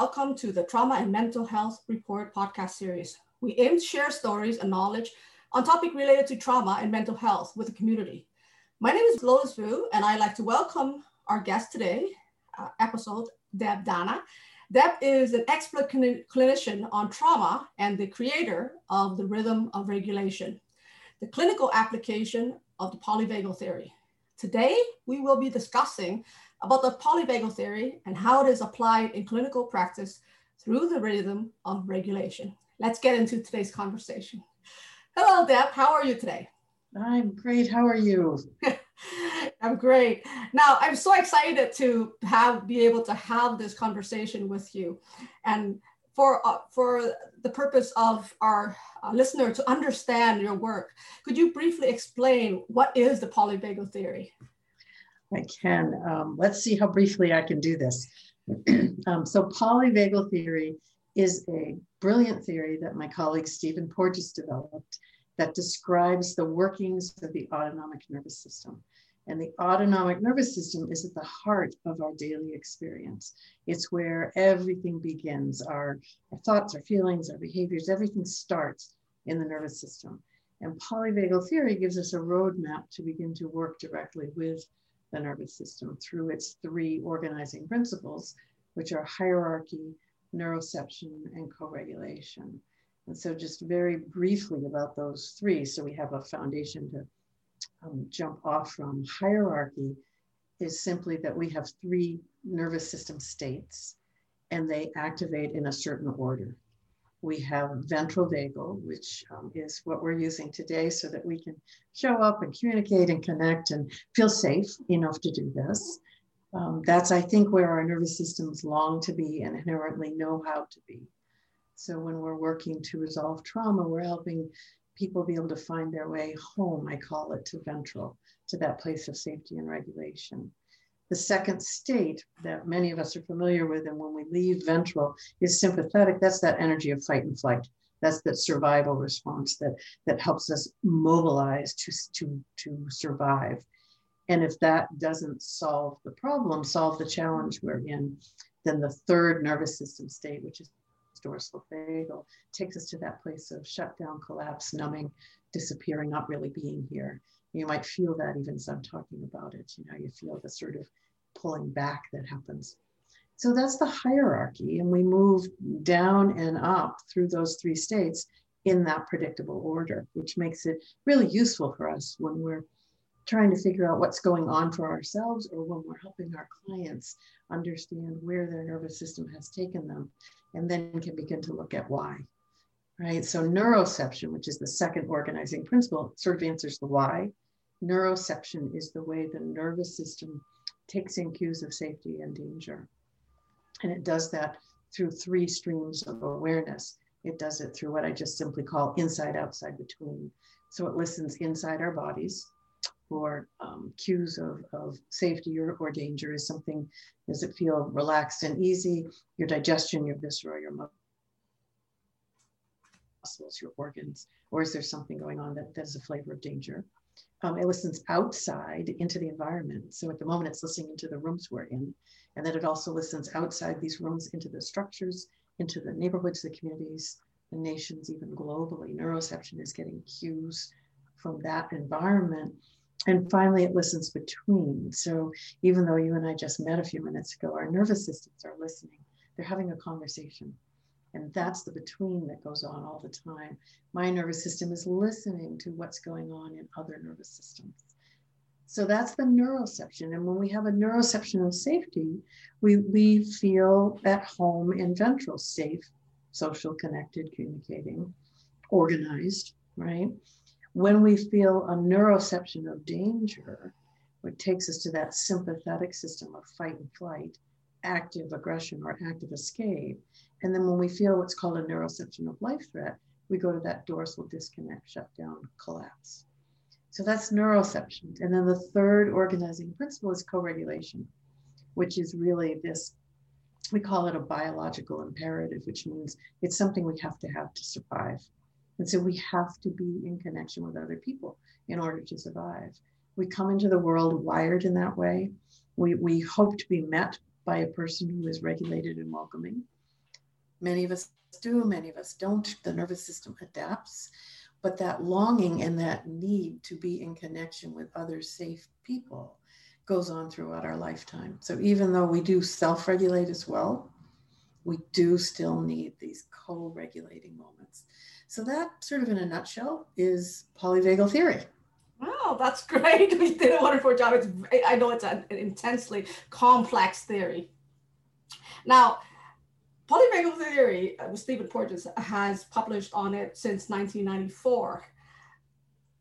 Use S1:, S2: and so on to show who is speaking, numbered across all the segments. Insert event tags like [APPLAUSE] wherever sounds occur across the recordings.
S1: welcome to the Trauma and Mental Health Report podcast series. We aim to share stories and knowledge on topic related to trauma and mental health with the community. My name is Lois Vu, and I'd like to welcome our guest today, uh, episode, Deb Dana. Deb is an expert clinician on trauma and the creator of the rhythm of regulation, the clinical application of the polyvagal theory. Today, we will be discussing about the polyvagal theory and how it is applied in clinical practice through the rhythm of regulation. Let's get into today's conversation. Hello, Deb. How are you today?
S2: I'm great. How are you? [LAUGHS]
S1: I'm great. Now, I'm so excited to have be able to have this conversation with you, and for uh, for the purpose of our uh, listener to understand your work, could you briefly explain what is the polyvagal theory?
S2: I can. Um, let's see how briefly I can do this. [CLEARS THROAT] um, so polyvagal theory is a brilliant theory that my colleague Stephen Porges developed that describes the workings of the autonomic nervous system. And the autonomic nervous system is at the heart of our daily experience. It's where everything begins our, our thoughts, our feelings, our behaviors, everything starts in the nervous system. And polyvagal theory gives us a roadmap to begin to work directly with the nervous system through its three organizing principles, which are hierarchy, neuroception, and co-regulation. And so just very briefly about those three, so we have a foundation to um, jump off from. Hierarchy is simply that we have three nervous system states and they activate in a certain order we have ventral vagal, which um, is what we're using today so that we can show up and communicate and connect and feel safe enough to do this. Um, that's, I think, where our nervous systems long to be and inherently know how to be. So when we're working to resolve trauma, we're helping people be able to find their way home, I call it, to ventral, to that place of safety and regulation. The second state that many of us are familiar with, and when we leave ventral, is sympathetic. That's that energy of fight and flight. That's that survival response that, that helps us mobilize to, to, to survive. And if that doesn't solve the problem, solve the challenge we're in, then the third nervous system state, which is dorsal vagal, takes us to that place of shutdown, collapse, numbing, disappearing, not really being here. You might feel that even as I'm talking about it. You know, you feel the sort of pulling back that happens. So that's the hierarchy, and we move down and up through those three states in that predictable order, which makes it really useful for us when we're trying to figure out what's going on for ourselves or when we're helping our clients understand where their nervous system has taken them and then can begin to look at why right? So neuroception, which is the second organizing principle, sort of answers the why. Neuroception is the way the nervous system takes in cues of safety and danger. And it does that through three streams of awareness. It does it through what I just simply call inside, outside, between. So it listens inside our bodies for um, cues of, of safety or, or danger. Is something, does it feel relaxed and easy? Your digestion, your viscera, your muscles, your organs, or is there something going on that, that is a flavor of danger? Um, it listens outside into the environment. So at the moment, it's listening into the rooms we're in, and then it also listens outside these rooms into the structures, into the neighborhoods, the communities, the nations, even globally. Neuroception is getting cues from that environment. And finally, it listens between. So even though you and I just met a few minutes ago, our nervous systems are listening. They're having a conversation. And that's the between that goes on all the time. My nervous system is listening to what's going on in other nervous systems. So that's the neuroception. And when we have a neuroception of safety, we, we feel at home in ventral, safe, social, connected, communicating, organized, right? When we feel a neuroception of danger, which takes us to that sympathetic system of fight and flight, active aggression or active escape, and then when we feel what's called a neuroception of life threat, we go to that dorsal disconnect, shutdown, collapse. So that's neuroception. And then the third organizing principle is co regulation, which is really this we call it a biological imperative, which means it's something we have to have to survive. And so we have to be in connection with other people in order to survive. We come into the world wired in that way. We, we hope to be met by a person who is regulated and welcoming Many of us do, many of us don't. The nervous system adapts, but that longing and that need to be in connection with other safe people goes on throughout our lifetime. So even though we do self regulate as well, we do still need these co regulating moments. So, that sort of in a nutshell is polyvagal theory.
S1: Wow, that's great. [LAUGHS] We did a wonderful job. It's, I know it's an intensely complex theory. Now, polyvagal theory, uh, Stephen Porges has published on it since 1994.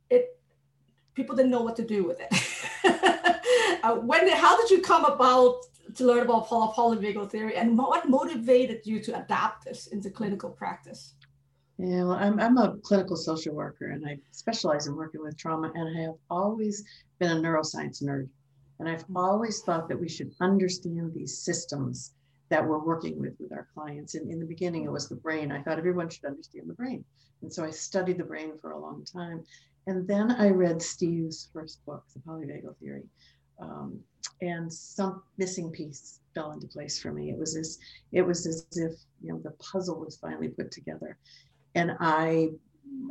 S1: It people didn't know what to do with it. [LAUGHS] uh, when, how did you come about to learn about poly- polyvagal theory, and what motivated you to adapt this into clinical practice?
S2: Yeah, well, I'm, I'm a clinical social worker and I specialize in working with trauma, and I have always been a neuroscience nerd. And I've always thought that we should understand these systems that we're working with with our clients. And in the beginning, it was the brain. I thought everyone should understand the brain. And so I studied the brain for a long time. And then I read Steve's first book, The Polyvagal Theory. Um, and some missing piece fell into place for me. It was as it was as if you know the puzzle was finally put together and I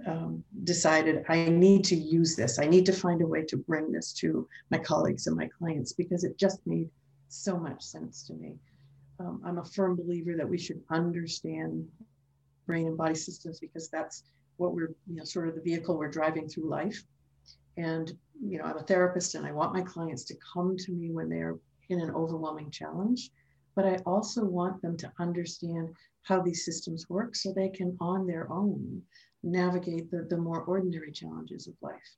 S2: um, decided I need to use this. I need to find a way to bring this to my colleagues and my clients because it just made so much sense to me. Um, I'm a firm believer that we should understand brain and body systems because that's what we're, you know, sort of the vehicle we're driving through life. And, you know, I'm a therapist and I want my clients to come to me when they're in an overwhelming challenge, but I also want them to understand how these systems work so they can on their own navigate the, the more ordinary challenges of life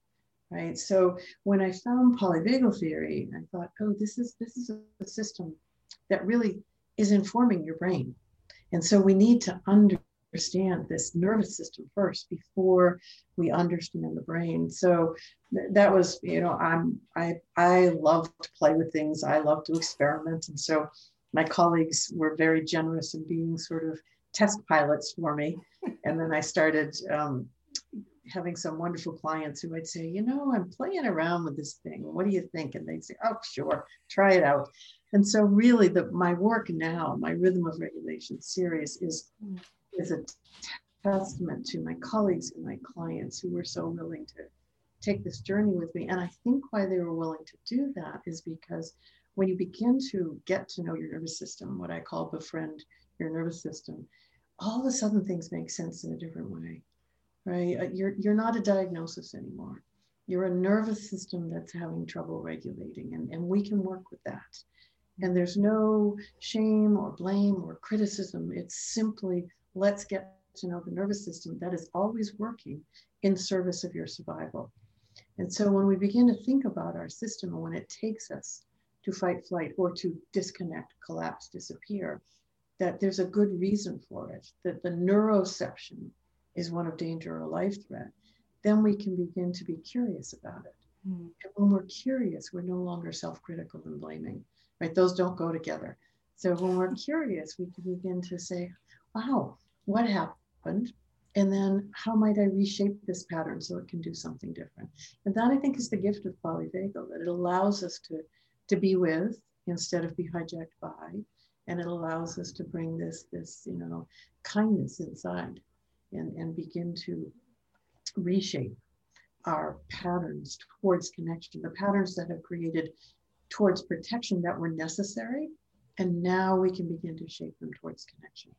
S2: right so when i found polyvagal theory i thought oh this is this is a system that really is informing your brain and so we need to understand this nervous system first before we understand the brain so th- that was you know i'm i i love to play with things i love to experiment and so my colleagues were very generous in being sort of test pilots for me. [LAUGHS] And then I started um, having some wonderful clients who would say, you know, I'm playing around with this thing. What do you think? And they'd say, oh, sure, try it out. And so really the my work now, my rhythm of regulation series is, is a testament to my colleagues and my clients who were so willing to take this journey with me. And I think why they were willing to do that is because when you begin to get to know your nervous system, what I call befriend your nervous system, all of a sudden things make sense in a different way, right? Uh, you're, you're not a diagnosis anymore. You're a nervous system that's having trouble regulating, and, and we can work with that. And there's no shame or blame or criticism. It's simply let's get to know the nervous system that is always working in service of your survival. And so when we begin to think about our system and when it takes us to fight, flight, or to disconnect, collapse, disappear, that there's a good reason for it, that the neuroception is one of danger or life threat, then we can begin to be curious about it. Mm. And when we're curious, we're no longer self critical and blaming, right? Those don't go together. So when we're curious, we can begin to say, wow, what happened? And then how might I reshape this pattern so it can do something different? And that I think is the gift of polyvagal, that it allows us to to be with instead of be hijacked by. And it allows us to bring this, this, you know, kindness inside and, and begin to reshape our patterns towards connection, the patterns that have created towards protection that were necessary. And now we can begin to shape them towards connection.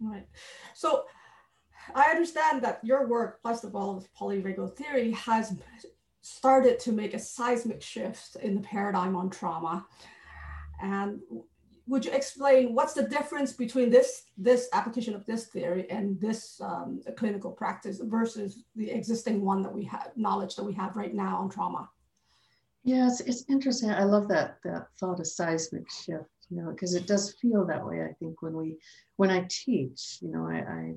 S1: Right. So I understand that your work, plus the ball of polyvagal theory, has started to make a seismic shift in the paradigm on trauma. And would you explain what's the difference between this this application of this theory and this um, clinical practice versus the existing one that we have knowledge that we have right now on trauma?
S2: Yeah, it's, it's interesting. I love that that thought of seismic shift, you know, because it does feel that way. I think when we when I teach, you know, I, I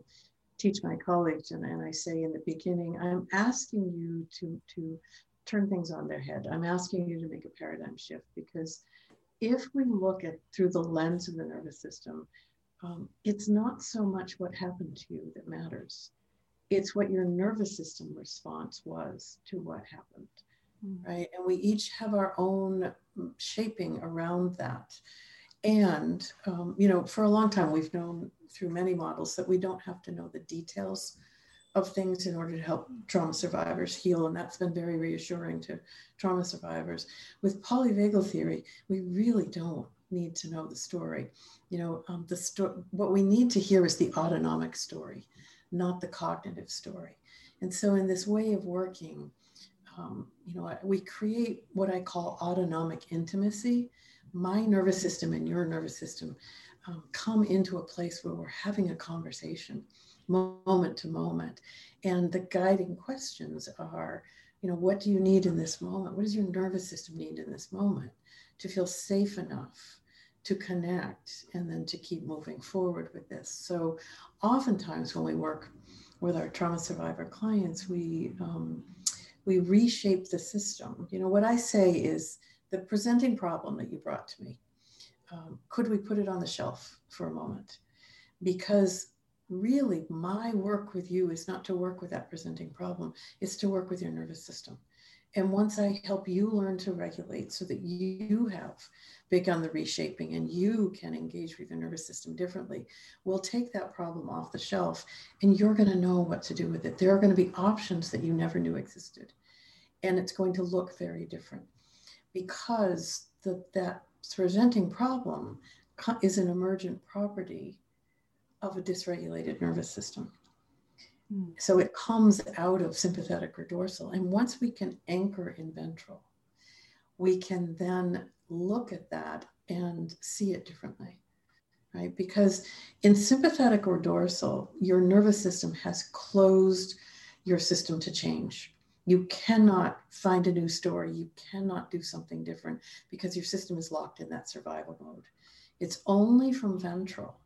S2: teach my colleagues and, and I say in the beginning, I'm asking you to, to turn things on their head. I'm asking you to make a paradigm shift because if we look at through the lens of the nervous system, um, it's not so much what happened to you that matters. It's what your nervous system response was to what happened, mm-hmm. right? And we each have our own shaping around that. And, um, you know, for a long time, we've known through many models that we don't have to know the details of things in order to help trauma survivors heal. And that's been very reassuring to trauma survivors. With polyvagal theory, we really don't need to know the story. You know, um, the sto- what we need to hear is the autonomic story, not the cognitive story. And so, in this way of working, um, you know, we create what I call autonomic intimacy. My nervous system and your nervous system um, come into a place where we're having a conversation moment to moment. And the guiding questions are, you know, what do you need in this moment? What does your nervous system need in this moment to feel safe enough to connect and then to keep moving forward with this? So, oftentimes when we work with our trauma survivor clients, we um, we reshape the system. You know, what I say is the presenting problem that you brought to me. Um, could we put it on the shelf for a moment? Because really my work with you is not to work with that presenting problem, it's to work with your nervous system. And once I help you learn to regulate so that you have begun the reshaping and you can engage with your nervous system differently, we'll take that problem off the shelf and you're going to know what to do with it. There are going to be options that you never knew existed. And it's going to look very different because the, that presenting problem is an emergent property of a dysregulated nervous system. Hmm. So it comes out of sympathetic or dorsal. And once we can anchor in ventral, we can then look at that and see it differently, right? Because in sympathetic or dorsal, your nervous system has closed your system to change. You cannot find a new story. You cannot do something different because your system is locked in that survival mode. It's only from ventral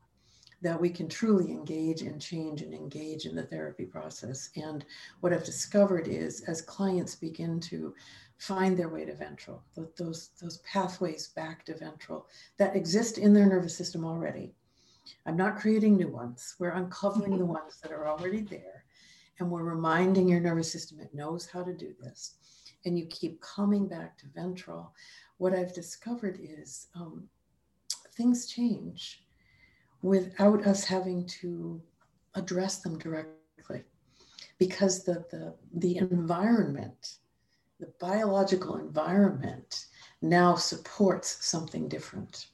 S2: that we can truly engage and change and engage in the therapy process. And what I've discovered is as clients begin to find their way to ventral, those, those pathways back to ventral that exist in their nervous system already. I'm not creating new ones. We're uncovering the mm-hmm. ones that are already there. And we're reminding your nervous system it knows how to do this. And you keep coming back to ventral. What I've discovered is um, things change without us having to address them directly because the, the, the environment, the biological environment now supports something different.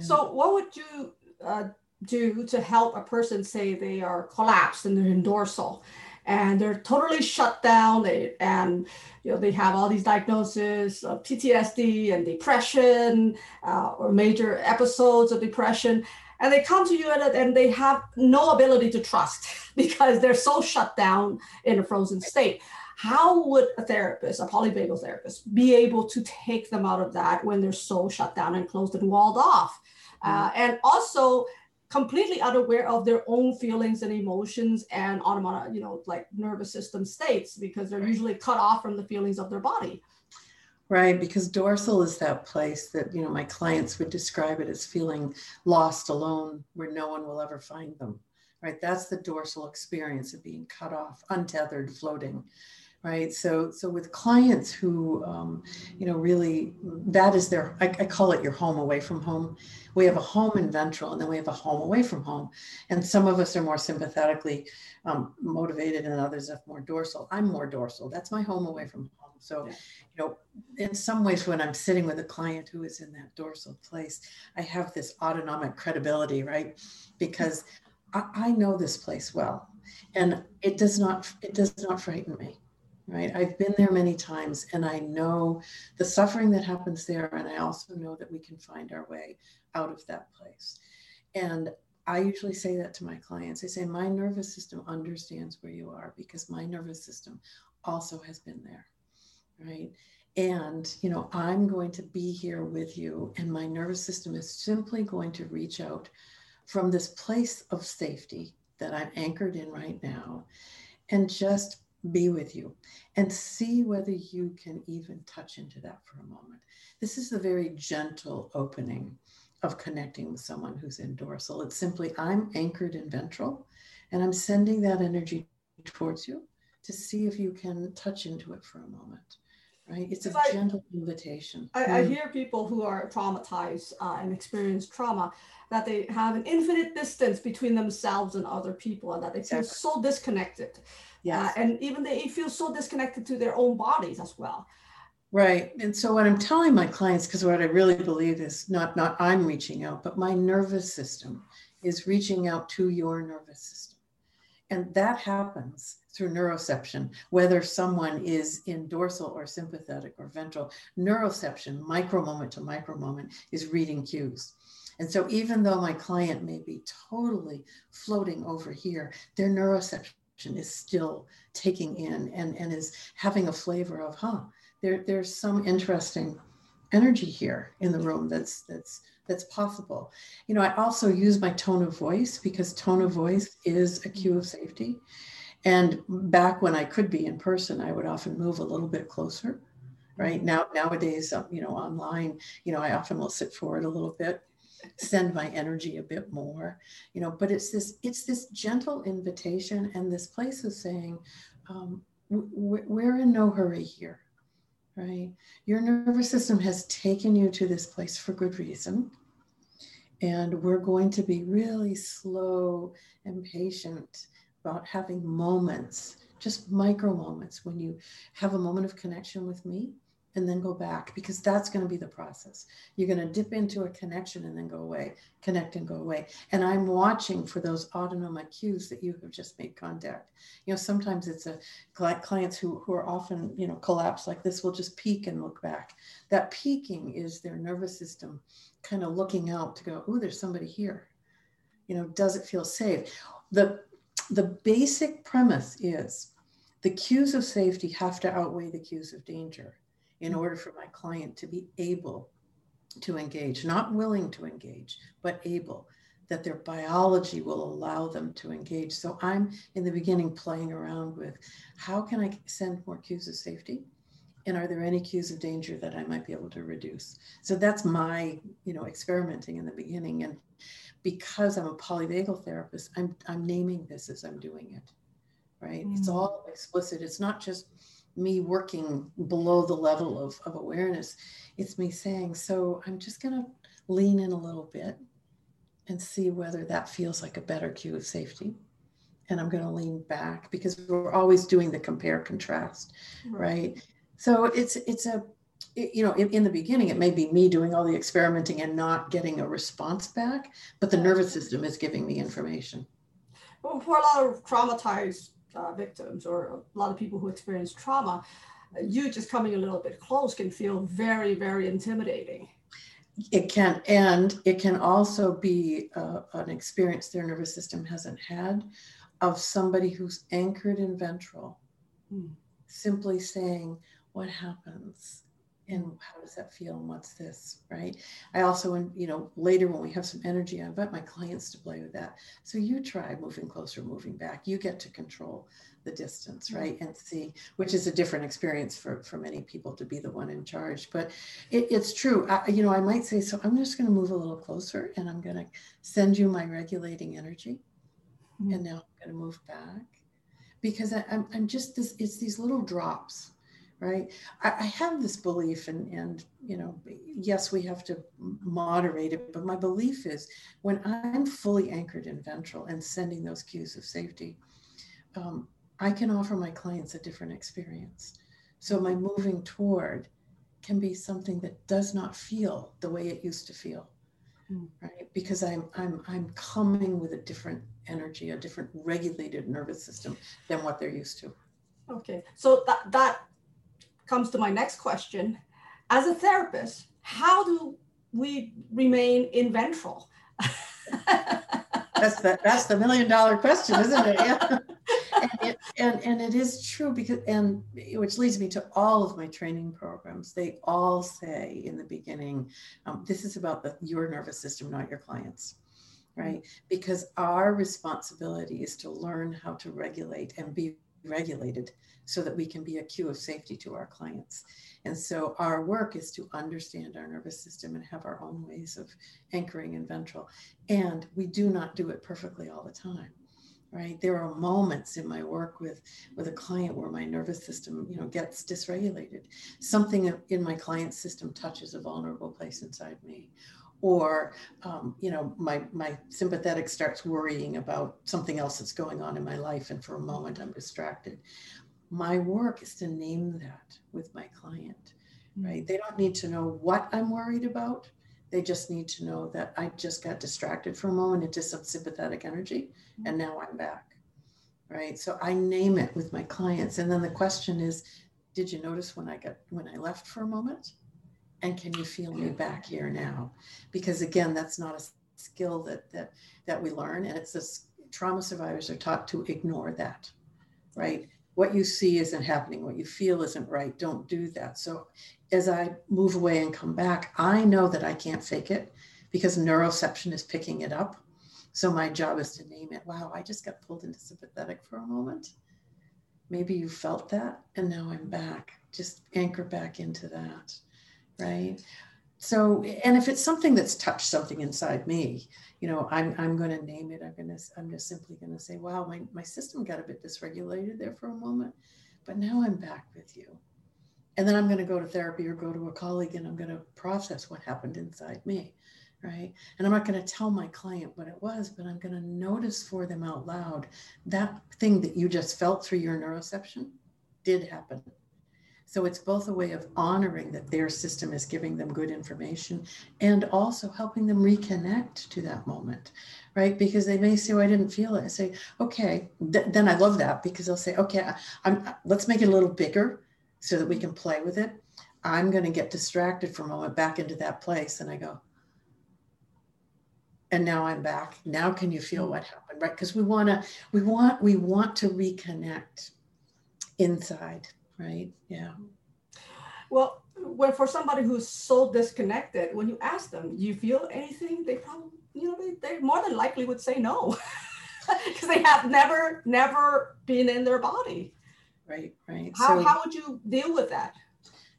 S1: So, what would you uh, do to help a person say they are collapsed in they're dorsal? and they're totally shut down they, and you know they have all these diagnoses of ptsd and depression uh, or major episodes of depression and they come to you and, and they have no ability to trust [LAUGHS] because they're so shut down in a frozen state. How would a therapist a polyvagal therapist be able to take them out of that when they're so shut down and closed and walled off? Uh, mm-hmm. and also completely unaware of their own feelings and emotions and automatic you know like nervous system states because they're usually cut off from the feelings of their body
S2: Right, because dorsal is that place that, you know, my clients would describe it as feeling lost alone where no one will ever find them. Right, that's the dorsal experience of being cut off, untethered, floating. Right, so so with clients who, um, you know, really that is their I, I call it your home away from home. We have a home in ventral, and then we have a home away from home. And some of us are more sympathetically um, motivated, and others are more dorsal. I'm more dorsal. That's my home away from home so, you know, in some ways, when I'm sitting with a client who is in that dorsal place, I have this autonomic credibility, right? Because I, I know this place well, and it does not it does not frighten me right? I've been there many times and i know the suffering that happens there and i also know that we can find our way out of that place. And i usually say that to my clients. I say my nervous system understands where you are because my nervous system also has been there right? And, you know, I'm going to be here with you, and my nervous system is simply going to reach out from this place of safety that I'm anchored in right now and just be with you and see whether you can even touch into that for a moment. This is the very gentle opening of connecting with someone who's in dorsal. It's simply, I'm anchored in ventral and I'm sending that energy towards you to see if you can touch into it for a moment right? It's a
S1: I,
S2: gentle invitation.
S1: I, I, hear people who are traumatized uh, and experience trauma that they have an infinite distance between themselves and other people and that they exactly. feel so disconnected. Yeah, uh, and even they feel so disconnected to their own bodies as well.
S2: Right. And so what I'm telling my clients, because what I really believe is not not I'm reaching out, but my nervous system is reaching out to your nervous system. And that happens through neuroception, whether someone is in dorsal or sympathetic or ventral. Neuroception, micro moment to micro moment, is reading cues. And so even though my client may be totally floating over here, their neuroception is still taking in and, and is having a flavor of, huh, there, there's some interesting energy here in the room that's that's that's possible. You know, I also use my tone of voice because tone of voice is a cue of safety. And back when I could be in person, I would often move a little bit closer. Right now, nowadays, um, you know, online, you know, I often will sit forward a little bit, send my energy a bit more, you know. But it's this, it's this gentle invitation, and this place of saying, um, we're in no hurry here right? Your nervous system has taken you to this place for good reason. And we're going to be really slow and patient about having moments, just micro moments, when you have a moment of connection with me and then go back because that's going to be the process. You're going to dip into a connection and then go away, connect and go away. And I'm watching for those autonomic cues that you have just made contact. You know, sometimes it's a clients who, who are often, you know, collapse like this will just peek and look back. That peeking is their nervous system kind of looking out to go, oh, there's somebody here. You know, does it feel safe? The the basic premise is the cues of safety have to outweigh the cues of danger in order for my client to be able to engage, not willing to engage, but able, that their biology will allow them to engage. So I'm in the beginning playing around with how can I send more cues of safety? And are there any cues of danger that I might be able to reduce? So that's my, you know, experimenting in the beginning. And because I'm a polyvagal therapist, I'm I'm naming this as I'm doing it. Right. Mm. It's all explicit. It's not just me working below the level of, of awareness. It's me saying, so I'm just going to lean in a little bit and see whether that feels like a better cue of safety. And I'm going to lean back because we're always doing the compare contrast, right? right? So it's it's a you know in, in, the beginning it may be me doing all the experimenting and not getting a response back, but the nervous system is giving me information.
S1: Well, for a lot of traumatized uh, victims or a lot of people who experience trauma, you just coming a little bit close can feel very, very intimidating.
S2: It can, and it can also be uh, an experience their nervous system hasn't had of somebody who's anchored in ventral, hmm. simply saying, What happens? And how does that feel and what's this right? I also you know later when we have some energy i invite my clients to play with that. So you try moving closer moving back. You get to control the distance mm-hmm. right and see which is a different experience for for many people to be the one in charge. But it, it's true. I, you know i might say so i'm just going to move a little closer and i'm going to send you my regulating energy mm-hmm. and now i'm going to move back. Because I, I'm, I'm just this it's these little drops right? I, I, have this belief and and you know yes we have to moderate it but my belief is when i'm fully anchored in ventral and sending those cues of safety um, i can offer my clients a different experience. So my moving toward can be something that does not feel the way it used to feel mm. right? Because i'm i'm i'm coming with a different energy a different regulated nervous system than what they're used to.
S1: Okay so that that comes to my next question. As a therapist, how do we remain in ventral?
S2: that's the that's the million dollar question, isn't it? Yeah. and, it, and and it is true because and which leads me to all of my training programs. They all say in the beginning, um, this is about the, your nervous system, not your clients right? Because our responsibility is to learn how to regulate and be regulated so that we can be a cue of safety to our clients. And so our work is to understand our nervous system and have our own ways of anchoring in ventral. And we do not do it perfectly all the time. right there are moments in my work with with a client where my nervous system you know gets dysregulated something in my client's system touches a vulnerable place inside me or um, you know my my sympathetic starts worrying about something else that's going on in my life and for a moment i'm distracted my work is to name that with my client right they don't need to know what i'm worried about they just need to know that I just got distracted for a moment into some sympathetic energy mm-hmm. and now I'm back. Right. So I name it with my clients. And then the question is, did you notice when I got when I left for a moment? And can you feel me back here now? Because again, that's not a skill that that that we learn. And it's this trauma survivors are taught to ignore that. Right what you see isn't happening, what you feel isn't right. Don't do that. So as I move away and come back, I know that I can't fake it because neuroception is picking it up. So my job is to name it. Wow, I just got pulled into sympathetic for a moment. Maybe you felt that, and now I'm back. Just anchor back into that, right? So, and if it's something that's touched something inside me, you know, I'm, I'm going to name it. I'm going to, I'm just simply going to say, wow, my, my system got a bit dysregulated there for a moment, but now I'm back with you. And then I'm going to go to therapy or go to a colleague and I'm going to process what happened inside me. Right. And I'm not going to tell my client what it was, but I'm going to notice for them out loud that thing that you just felt through your neuroception did happen so it's both a way of honoring that their system is giving them good information and also helping them reconnect to that moment, right? Because they may say, "Oh, I didn't feel it." I say, "Okay." Th- then I love that because they'll say, "Okay, I'm, let's make it a little bigger so that we can play with it." I'm going to get distracted for a moment back into that place, and I go, and now I'm back. Now can you feel what happened, right? Because we want to, we want, we want to reconnect inside right? Yeah.
S1: Well, when for somebody who's so disconnected, when you ask them, "Do you feel anything? They probably, you know, they, they more than likely would say no, [LAUGHS] because they have never, never been in their body.
S2: Right, right.
S1: How, so, how would you deal with that?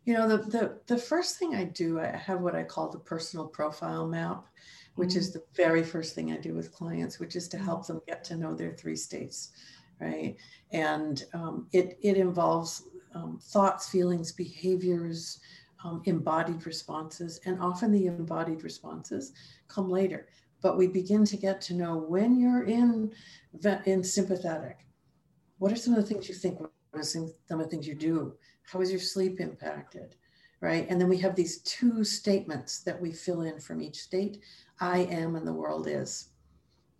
S2: You know, the, the, the first thing I do, I have what I call the personal profile map, which mm-hmm. is the very first thing I do with clients, which is to help them get to know their three states, right? And um, it, it involves um, thoughts, feelings, behaviors, um, embodied responses, and often the embodied responses come later. But we begin to get to know when you're in in sympathetic. What are some of the things you think? What are some of the things you do? How is your sleep impacted? Right, and then we have these two statements that we fill in from each state: "I am" and "the world is."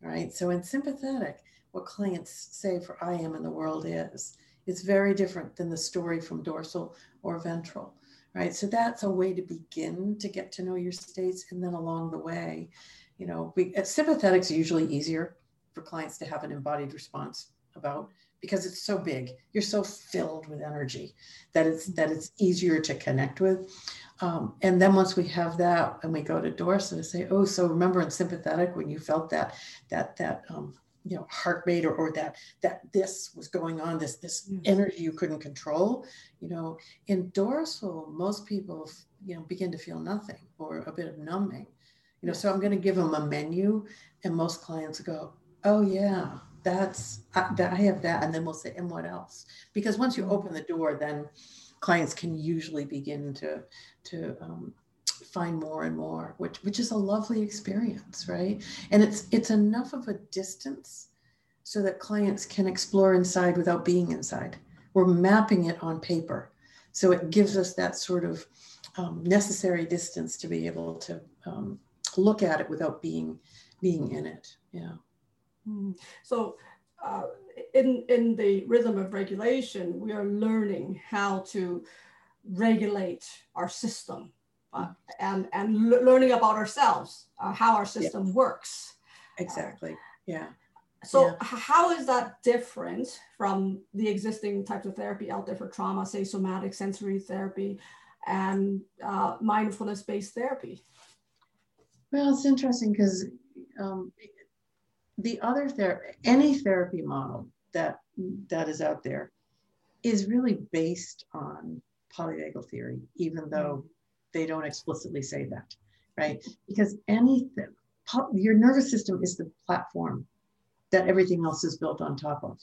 S2: Right. So in sympathetic, what clients say for "I am" and "the world is." Is very different than the story from dorsal or ventral, right? So that's a way to begin to get to know your states. And then along the way, you know, we, sympathetics are usually easier for clients to have an embodied response about because it's so big you're so filled with energy that it's that it's easier to connect with um, and then once we have that and we go to dorsal to say oh so remember in sympathetic when you felt that that that um, you know heart rate or, or that that this was going on this this yes. energy you couldn't control you know in dorsal most people you know begin to feel nothing or a bit of numbing you know so i'm going to give them a menu and most clients go oh yeah that's I, I have that and then we'll say and what else because once you mm-hmm. open the door then clients can usually begin to to um, find more and more which which is a lovely experience right? And it's it's enough of a distance so that clients can explore inside without being inside. We're mapping it on paper. So it gives us that sort of um, necessary distance to be able to um, look at it without being being in it yeah.
S1: Mm. so uh, in in the rhythm of regulation we are learning how to regulate our system uh, and and learning about ourselves, uh, how our system yeah. works.
S2: Exactly. Yeah.
S1: So yeah. how is that different from the existing types of therapy out there for trauma, say somatic sensory therapy and uh, mindfulness-based therapy?
S2: Well, it's interesting because um, the other therapy, any therapy model that that is out there is really based on polyvagal theory, even though they don't explicitly say that, right? Because anything, your nervous system is the platform that everything else is built on top of.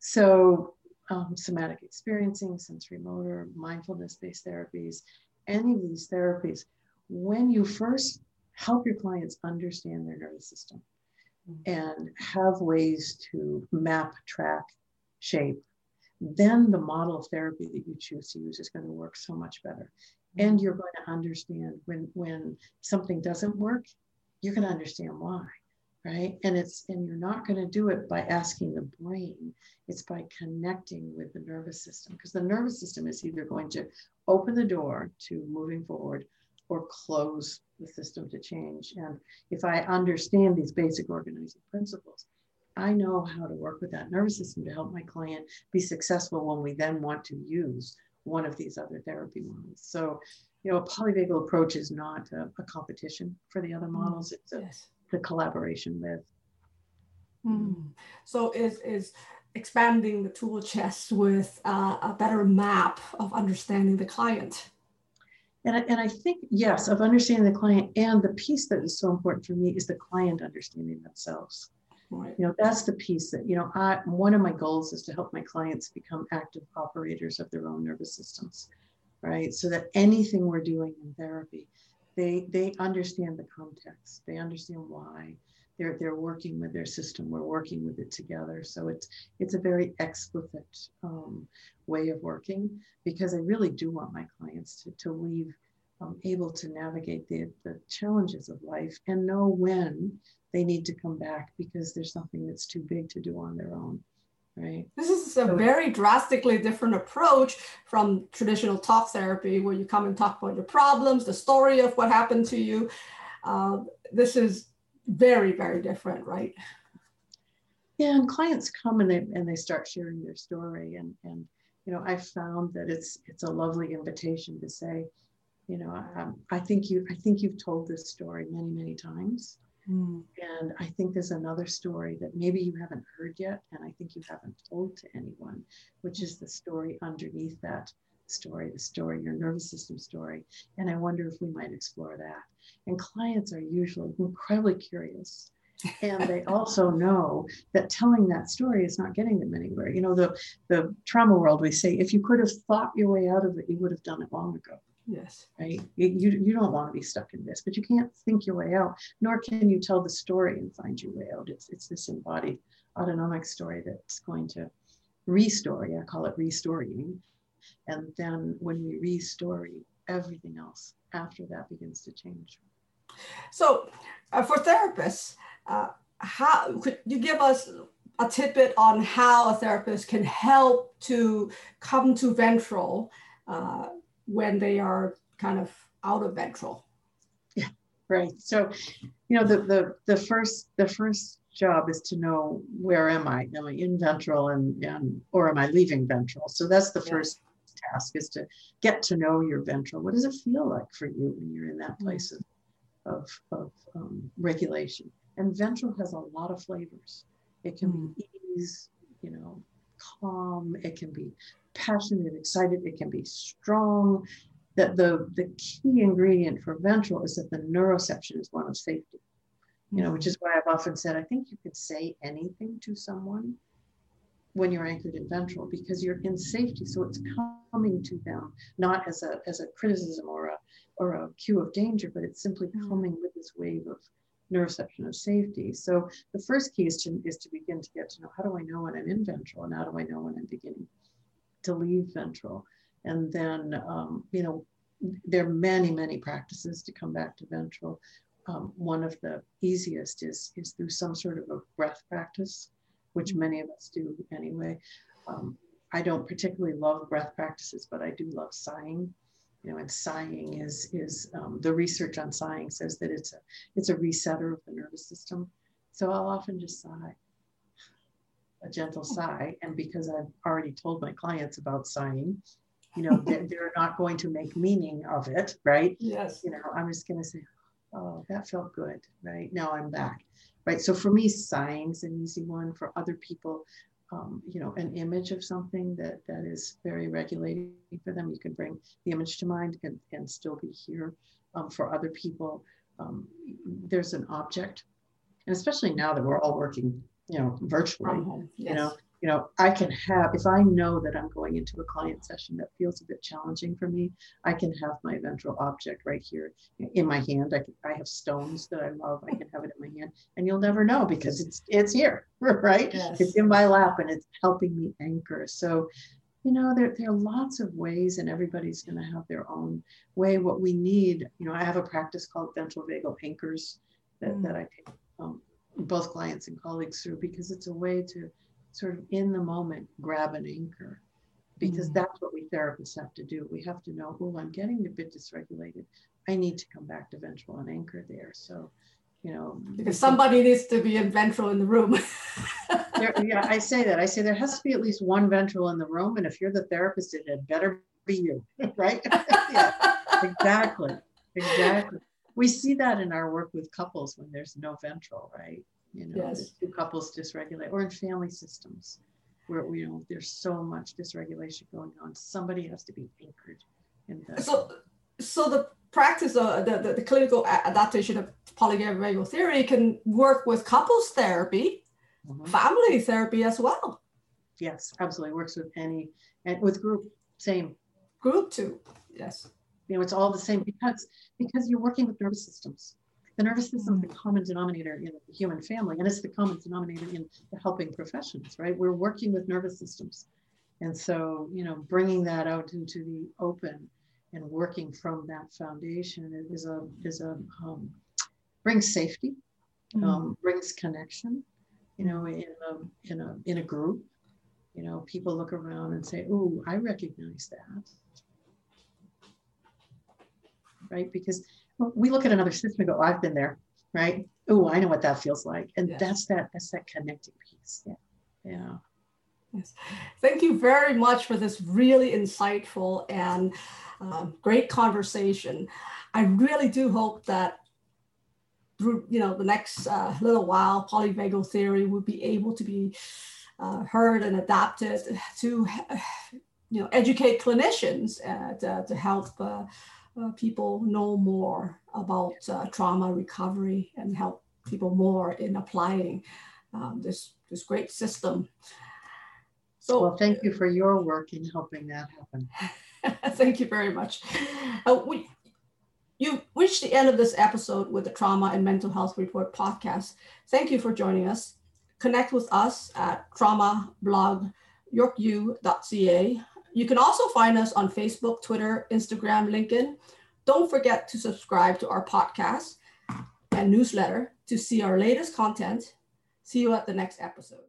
S2: So um, somatic experiencing, sensory motor, mindfulness based therapies, any of these therapies, when you first help your clients understand their nervous system mm-hmm. and have ways to map, track, shape, then the model of therapy that you choose to use is going to work so much better. Mm-hmm. And you're going to understand when when something doesn't work, you're going to understand why right and it's and you're not going to do it by asking the brain it's by connecting with the nervous system because the nervous system is either going to open the door to moving forward or close the system to change and if i understand these basic organizing principles i know how to work with that nervous system to help my client be successful when we then want to use one of these other therapy models so you know a polyvagal approach is not a, a competition for the other mm, models it's a yes the collaboration with.
S1: Mm. So is is expanding the tool chest with uh, a better map of understanding the client.
S2: And I, and I think, yes, of understanding the client. And the piece that is so important for me is the client understanding themselves. Right. You know, that's the piece that, you know, I, one of my goals is to help my clients become active operators of their own nervous systems, right? So that anything we're doing in therapy they they understand the context they understand why they're they're working with their system we're working with it together so it's it's a very explicit um, way of working because i really do want my clients to, to leave um, able to navigate the, the challenges of life and know when they need to come back because there's something that's too big to do on their own right?
S1: This is a very drastically different approach from traditional talk therapy, where you come and talk about your problems, the story of what happened to you. Uh, this is very, very different, right?
S2: Yeah, and clients come and they and they start sharing their story, and and you know I found that it's it's a lovely invitation to say, you know, um, I think you I think you've told this story many many times Mm. And I think there's another story that maybe you haven't heard yet, and I think you haven't told to anyone, which is the story underneath that story, the story, your nervous system story. And I wonder if we might explore that. And clients are usually incredibly curious. [LAUGHS] and they also know that telling that story is not getting them anywhere. You know, the the trauma world, we say if you could have thought your way out of it, you would have done it long ago.
S1: Yes.
S2: Right. You, you don't want to be stuck in this, but you can't think your way out, nor can you tell the story and find your way out. It's, it's this embodied autonomic story that's going to restory. I call it restoring. And then when we restory, everything else after that begins to change.
S1: So, uh, for therapists, uh, how could you give us a tidbit on how a therapist can help to come to ventral uh, when they are kind of out of ventral.
S2: Yeah, right. So, you know, the the the first the first job is to know where am I? Am I in ventral and, and or am I leaving ventral? So that's the yeah. first task is to get to know your ventral. What does it feel like for you when you're in that mm. place of of, of um, regulation? And ventral has a lot of flavors. It can mm. be ease, you know, calm. It can be passionate, excited, it can be strong. That the, the key ingredient for ventral is that the neuroception is one of safety. You know, which is why I've often said, I think you could say anything to someone when you're anchored in ventral because you're in safety. So it's coming to them not as a as a criticism or a or a cue of danger, but it's simply mm. coming with this wave of neuroception of safety. So the first key is to is to begin to get to know how do I know when I'm in ventral and how do I know when I'm beginning to leave ventral. And then, um, you know, there are many, many practices to come back to ventral. Um, one of the easiest is, is through some sort of a breath practice, which many of us do anyway. Um, I don't particularly love breath practices, but I do love sighing. You know, and sighing is is um, the research on sighing says that it's a it's a resetter of the nervous system. So I'll often just sigh a gentle sigh. And because I've already told my clients about sighing, you know, they're, [LAUGHS] they're not going to make meaning of it, right?
S1: Yes.
S2: You know, I'm just going to say, oh, that felt good, right? Now I'm back, right? So for me, sighing's an easy one. For other people, um, you know, an image of something that that is very regulating for them, you can bring the image to mind and, and still be here. Um, for other people, um, there's an object, and especially now that we're all working you know, virtually. Yes. You know, you know, I can have, if I know that I'm going into a client session that feels a bit challenging for me, I can have my ventral object right here in my hand. I, can, I have stones that I love. I can have it in my hand and you'll never know because it's, it's here, [LAUGHS] right? Yes. It's in my lap and it's helping me anchor. So, you know, there, there are lots of ways and everybody's going to have their own way. What we need, you know, I have a practice called ventral vagal anchors that, mm. that I take um, both clients and colleagues through because it's a way to sort of in the moment grab an anchor because mm-hmm. that's what we therapists have to do. We have to know, oh, I'm getting a bit dysregulated. I need to come back to ventral and anchor there. So, you know,
S1: because somebody needs to be in ventral in the room. [LAUGHS]
S2: there, yeah, I say that. I say there has to be at least one ventral in the room, and if you're the therapist, it had better be you, [LAUGHS] right? [LAUGHS] yeah, exactly, exactly. We see that in our work with couples when there's no ventral, right? You know, yes. two couples dysregulate, or in family systems where you know there's so much dysregulation going on. Somebody has to be anchored in
S1: that. So, so the practice of the, the, the clinical adaptation of polyvagal theory can work with couples therapy, mm-hmm. family therapy as well.
S2: Yes, absolutely. Works with any and with group, same.
S1: Group too. Yes.
S2: You know, it's all the same because because you're working with nervous systems. The nervous system is the common denominator in the human family, and it's the common denominator in the helping professions, right? We're working with nervous systems. And so, you know, bringing that out into the open and working from that foundation is a, is a, um, brings safety, mm-hmm. um, brings connection, you know, in a, in a, in a group, you know, people look around and say, oh, I recognize that. Right? Because we look at another system and go, oh, I've been there, right? Oh, I know what that feels like. And that's that, that's that connecting piece. Yeah. Yeah.
S1: Yes. Thank you very much for this really insightful and um, great conversation. I really do hope that through you know the next uh, little while, polyvagal theory will be able to be uh, heard and adapted to you know educate clinicians uh, to, to help uh, people know more about uh, trauma recovery and help people more in applying um, this, this great system.
S2: So, well, thank you for your work in helping that happen. [LAUGHS]
S1: thank you very much. Uh, we, you reached the end of this episode with the Trauma and Mental Health Report podcast. Thank you for joining us. Connect with us at traumablog.yorku.ca you can also find us on Facebook, Twitter, Instagram, LinkedIn. Don't forget to subscribe to our podcast and newsletter to see our latest content. See you at the next episode.